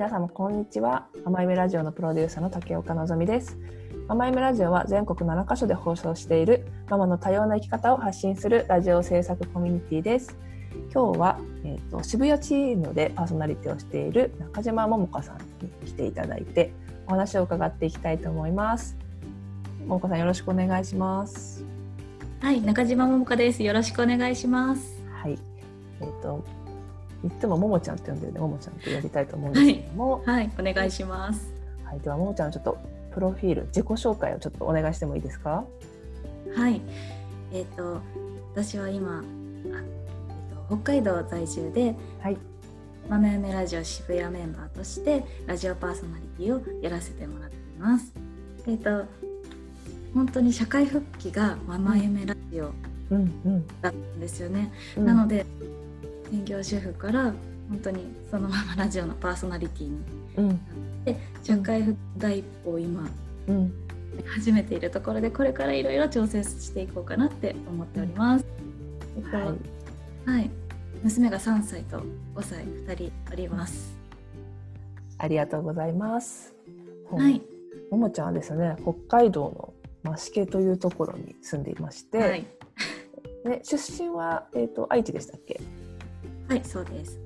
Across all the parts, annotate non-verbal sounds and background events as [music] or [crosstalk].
皆様こんにちは。甘いめラジオのプロデューサーの竹岡のぞみです。甘いめラジオは全国7カ所で放送しているママの多様な生き方を発信するラジオ制作コミュニティです。今日は、えーと、渋谷チームでパーソナリティをしている中島桃香さんに来ていただいてお話を伺っていきたいと思います。桃香さんよろしくお願いします。はい中島桃香です。よろしくお願いします、いつもももちゃんって呼んでるんでももちゃんってやりたいと思うんですけども、はい、はい、お願いします。はい、ではももちゃんちょっとプロフィール自己紹介をちょっとお願いしてもいいですか？はい、えっ、ー、と私は今あ、えーと、北海道在住で、はい、ママ嫁ラジオ渋谷メンバーとしてラジオパーソナリティをやらせてもらっています。えっ、ー、と本当に社会復帰がママ嫁ラジオだったんですよね。うんうん、なので専業主婦から本当にそのままラジオのパーソナリティになって、うん、社会復第一歩を今、うん、始めているところでこれからいろいろ調整していこうかなって思っております。えっと、はい、はい、娘が3歳と5歳2人おります。ありがとうございます。はい。ももちゃんはですね、北海道の増毛というところに住んでいまして、はい、ね、出身はえっ、ー、と愛知でしたっけ？はいそうです。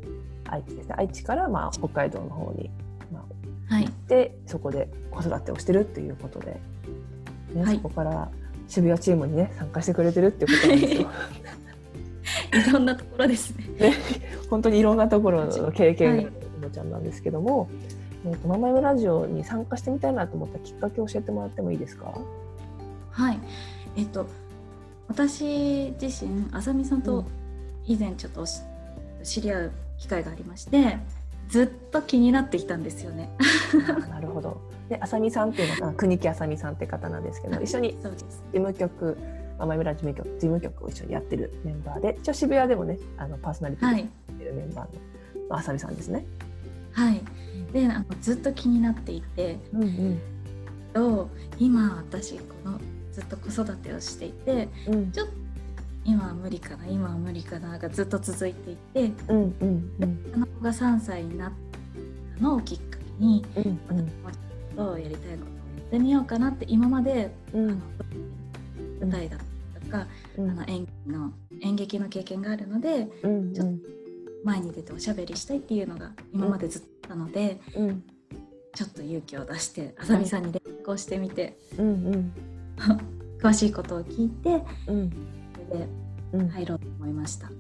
愛知ですね。愛知からまあ北海道の方に、まあ、行って、はい、そこで子育てをしてるっていうことで、ね、はい、そこから渋谷チームにね参加してくれてるっていうことなんですよ。[laughs] いろんなところですね。ね本当にいろんなところの経験があるのちゃんなんですけども、えーと、ママイムラジオに参加してみたいなと思ったきっかけを教えてもらってもいいですか？はい、えっ、と私自身あさみさんと以前ちょっと知り合う機会がありましてずっと気になってきたんですよね。なるほど。で、あさみさんっていうのが国木あさみさんって方なんですけど、一緒に事務局、まあ、前村事務局事務局を一緒にやってるメンバーで、一応渋谷でもね、あのパーソナリティをやってるメンバーの、まあ、あさみさんですね。はい。で、あのずっと気になっていて、うんうん、と今私このずっと子育てをしていて、うん、ちょっと今は無理かな今は無理かながずっと続いていて、うんうんうん、あの子が3歳になったのをきっかけに、うんうん、私もやりたいことをやってみようかなって今まで、うん、あの舞台だったとか、うん、あの演劇の演劇の経験があるので、うんうん、ちょっと前に出ておしゃべりしたいっていうのが今までずっとあったので、うん、ちょっと勇気を出してあさみさんに連絡をしてみて、うんうん、[laughs] 詳しいことを聞いて、うんで入ろうと思いました。う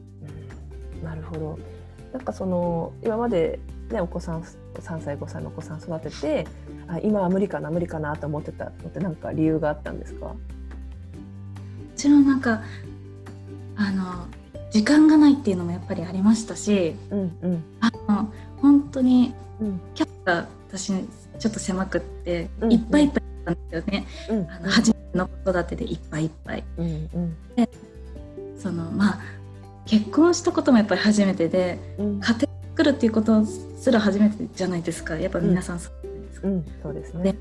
ん、なるほど。なんかその今まで、ね、お子さん3歳5歳のお子さん育ててあ今は無理かな無理かなと思ってたのって何か理由があったんですか？もちろんなんかあの時間がないっていうのもやっぱりありましたし、うんうん、あの本当に、うん、キャパが私ちょっと狭くって、うんうん、いっぱいいっぱいなんですよね、うん、あの初めての子育てでいっぱいいっぱい。うんうん、でそのまあ結婚したこともやっぱり初めてで、うん、家庭作るっていうことすら初めてじゃないですか。やっぱ皆さんそうですか、うん、そうですね。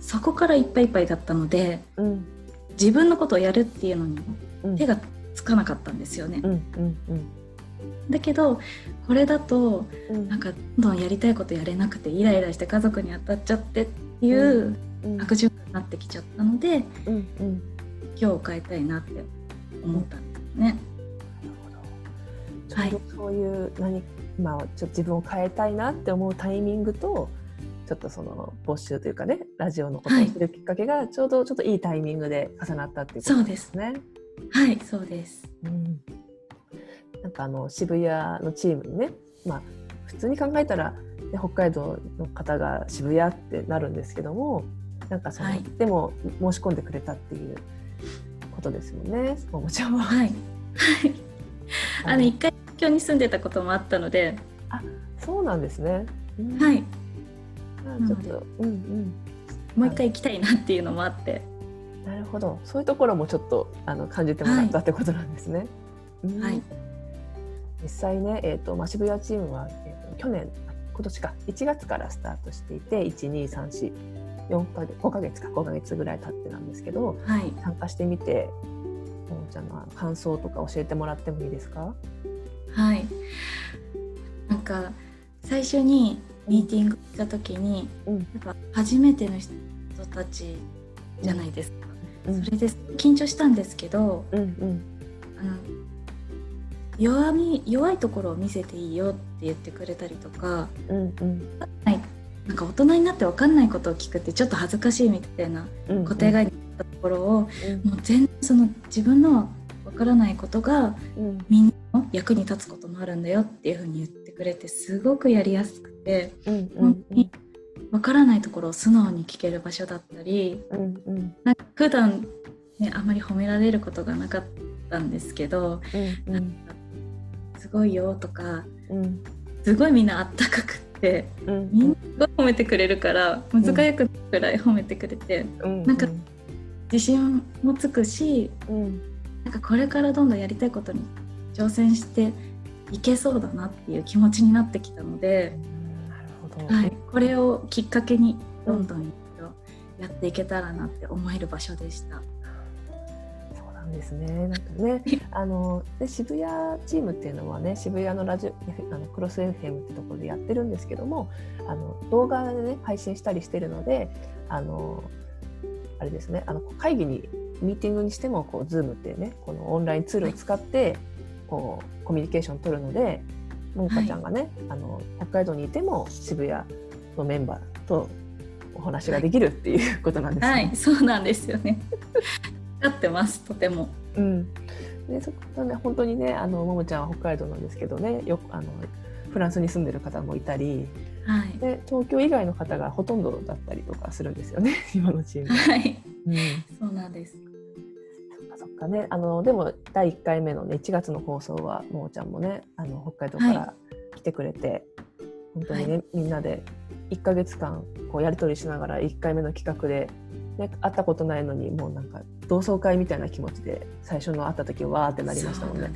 そこからいっぱいいっぱいだったので、うん、自分のことをやるっていうのに手がつかなかったんですよね。だけどこれだと、なんかどんどんやりたいことやれなくてイライラして家族に当たっちゃってっていう悪循環になってきちゃったので、今日を変えたいなって思ったんです。ね。なるほど。ちょうどそういう、何、はい、まあ、ちょっと自分を変えたいなって思うタイミングと。ちょっとその募集というかね、ラジオのことをするきっかけがちょうどちょっといいタイミングで重なったっていうことですね。はい、そうです。うん。なんかあの渋谷のチームにね、まあ普通に考えたら、ね、北海道の方が渋谷ってなるんですけども、なんかその、はい、でも申し込んでくれたっていうことですもんね、ももちゃんは。はい。あの一回東京に住んでたこともあったので。あ、そうなんですね。うん、はい。ちょっと、うんうん。もう一回行きたいなっていうのもあって。なるほど、そういうところもちょっとあの感じてもらったってことなんですね。はい。実際ね、えっ、ー、とまあ渋谷チームは、えーと、去年今年か1月からスタートしていて、1、2、3、4。4か月5か月か5か月ぐらい経ってなんですけど、はい、参加してみてももちゃんの感想とか教えてもらってもいいですか？はい。なんか最初にミーティングした時に、うん、やっぱ初めての人たちじゃないですか、うん、それで緊張したんですけど、うんうん、あの弱み弱いところを見せていいよって言ってくれたりとか、うんうん、はい、なんか大人になって分かんないことを聞くってちょっと恥ずかしいみたいな固定概念ころを、う。んうん、もう全その自分の分からないことが、みんなの役に立つこともあるんだよっていうふうに言ってくれてすごくやりやすくて、うんうん、本当に分からないところを素直に聞ける場所だったり、うんうん、なんか普段ねあまり褒められることがなかったんですけど、うんうん、すごいよとか、うん、すごいみんなあったかくて。うん、みんな褒めてくれるから難しくくらい褒めてくれて、うん、なんか自信もつくし、うん、なんかこれからどんどんやりたいことに挑戦していけそうだなっていう気持ちになってきたので、はい、これをきっかけにどんどんやっていけたらなって思える場所でした。そうなんですね。なんかね、[laughs] あので渋谷チームっていうのはね、渋谷のラジオあのクロス FM ってところでやってるんですけども、あの動画でね配信したりしてるので、あのあれですね、あの会議にミーティングにしてもこう Zoom っていうね、このオンラインツールを使って、はい、こうコミュニケーション取るので、ももかちゃんがね、はい、あの北海道にいても渋谷のメンバーとお話ができるっていうことなんですね。はい、そうなんですよね。合ってますとても。うん。でそこね本当にねあのももちゃんは北海道なんですけどねよくあのフランスに住んでる方もいたり、はい、で東京以外の方がほとんどだったりとかするんですよね [laughs] 今のチーム。はい、うん、そうなんです。そっかそっかね。あのでも第1回目のね1月の放送はももちゃんもねあの北海道から来てくれて、はい、本当にね、はい、みんなで1か月間こうやり取りしながら1回目の企画で、ね、会ったことないのにもうなんか同窓会みたいな気持ちで最初の会った時わーってなりましたもんね。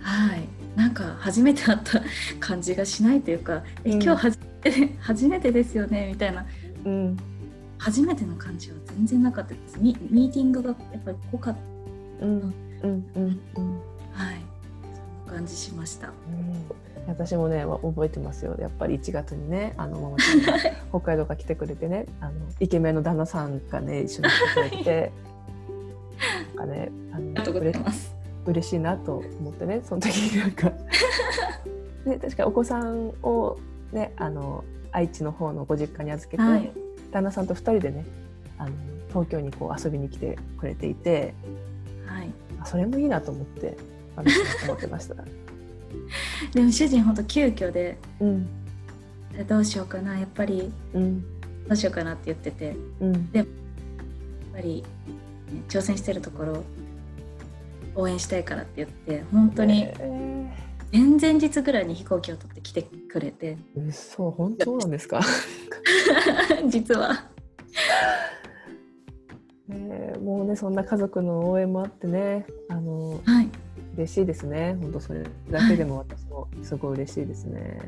はい、なんか初めて会った感じがしないというか「え今日初めて [laughs] 初めてですよね」みたいな、うん、初めての感じは全然なかったです。ミミーティングがやっぱり濃かった、うん。うん。うん。うん、はい。そんな感じしました。うん。私もね覚えてますよ。やっぱり1月にねあのママちゃんが北海道から来てくれてねあのイケメンの旦那さんがね一緒に来てくれて。[laughs] なんかねあのうれ嬉しいなと思ってねその時になんか。[laughs] ね、確かお子さんを、ね、あの愛知の方のご実家に預けて、はい、旦那さんと2人でねあの東京にこう遊びに来てくれていて、はい、それもいいなと思って思ってました。[laughs] でも主人ほんと急遽で、うん、どうしようかなやっぱり、うん、どうしようかなって言ってて、うん、でやっぱり、ね、挑戦してるところ応援したいからって言って本当に前々日ぐらいに飛行機を取って来てくれて、えー、そう本当なんですか？[laughs] 実は。えー、もうねそんな家族の応援もあってねあの、はい、嬉しいですね。本当それだけでも私もすごい嬉しいですね。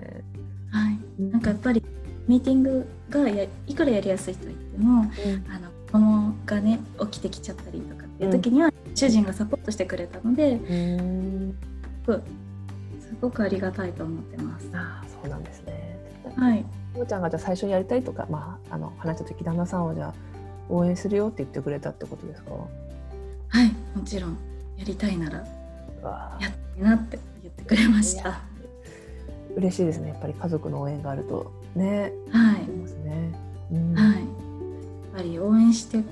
はい、なんかやっぱりミーティングがやいくらやりやすいと言っても、うん、あの子供がね起きてきちゃったりとかっていう時には、主人がサポートしてくれたので、うん、すごくありがたいと思ってます。あそうなんですね。はい。もちゃんがじゃあ最初にやりたいとか、まああの話した時旦那さんをじゃあ応援するよって言ってくれたってことですか？はい、もちろんやりたいならやってなって言ってくれました。嬉しいですね。やっぱり家族の応援があるとね。はい。ますね。うん、はい。やっぱり応援して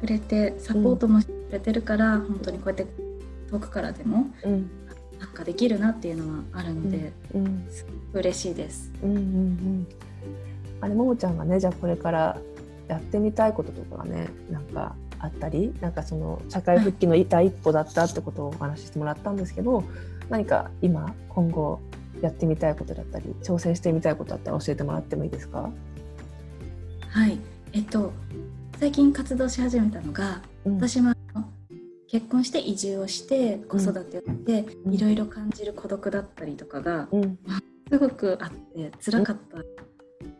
くれてサポートもしてくれてるから、うん、本当にこうやって遠くからでも、うん、なんかできるなっていうのはあるので、うん、すごく嬉しいです。うんうんうん。あれももちゃんがねじゃあこれからやってみたいこととかねなんかあったり？なんかその社会復帰の第一歩だったってことをお話ししてもらったんですけど何か今今後やってみたいことだったり挑戦してみたいことだったら教えてもらってもいいですか？はい。えっと最近活動し始めたのが、うん、私は結婚して移住をして子育てをしていろいろ感じる孤独だったりとかが、うん、すごくあって辛かった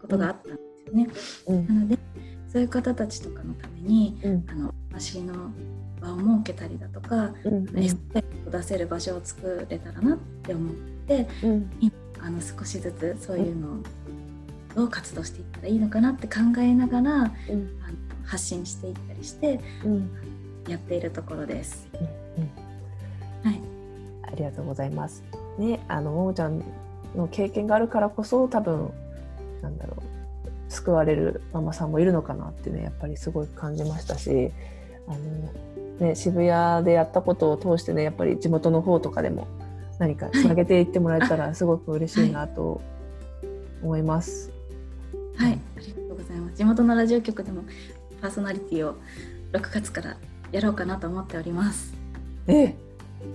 ことがあったんですよね。うん、なのでそういう方たちとかのために、うん、あの足の場を設けたりだとか、うん。うん、エステを出せる場所を作れたらなって思って、あの少しずつそういうのを活動していったらいいのかなって考えながら、うん、あの発信していったりして、うん、やっているところです。うんうん、はい、ありがとうございます。ね、あのももちゃんの経験があるからこそ多分なんだろう救われるママさんもいるのかなってねやっぱりすごい感じましたしあの、ね、渋谷でやったことを通してねやっぱり地元の方とかでも何かつなげていってもらえたらすごく嬉しいなと思います。はい、はい、ありがとうございます。地元のラジオ局でもパーソナリティを6月からやろうかなと思っております。え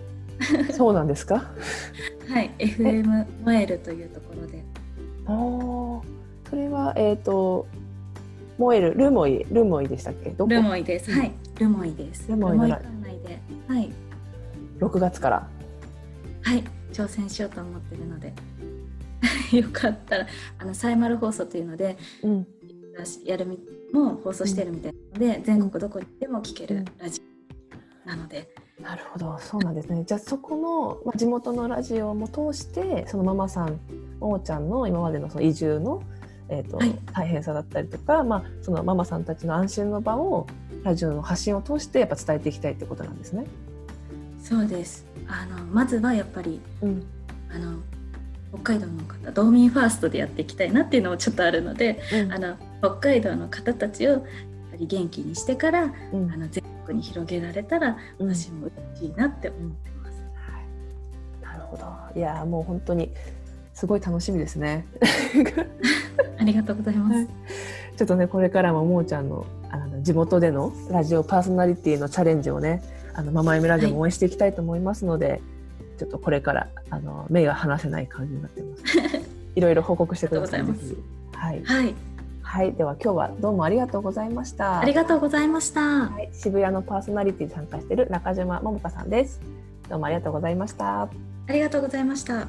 [laughs] そうなんですか？はい FM モエルというところで。ああそれはえっ、ー、とモエルルモイルモイでしたっけ？ルモイです。はいルモイです。ルモイ館内で。はい。6月から？はい挑戦しようと思ってるので。[laughs] よかったらあのサイマル放送というので、うん、やるみも放送してるみたいなので、うん、全国どこにでも聞けるラジオなので、なるほどそうなんですね。じゃあそこの、まあ、地元のラジオも通してそのママさんももちゃんの今までのその移住の、えーと、はい、大変さだったりとか、まあ、そのママさんたちの安心の場をラジオの発信を通してやっぱ伝えていきたいってことなんですね。そうです。あのまずはやっぱり、うん、あの北海道の方道民ファーストでやっていきたいなっていうのもちょっとあるので、うん、あの北海道の方たちをやっぱり元気にしてから、うん、あの全国に広げられたら私も嬉しいなって思ってます。はい、なるほどいやもう本当にすごい楽しみですね。[laughs] ありがとうございます。ちょっとねこれからももーちゃんのあの地元でのラジオパーソナリティのチャレンジをねあのママエムラジオも応援していきたいと思いますので、はい、ちょっとこれからあの目が離せない感じになってます。[laughs] いろいろ報告してください。はい。はい。はい、では今日はどうもありがとうございました。ありがとうございました。はい、渋谷のパーソナリティに参加している中島桃香さんです。どうもありがとうございました。ありがとうございました。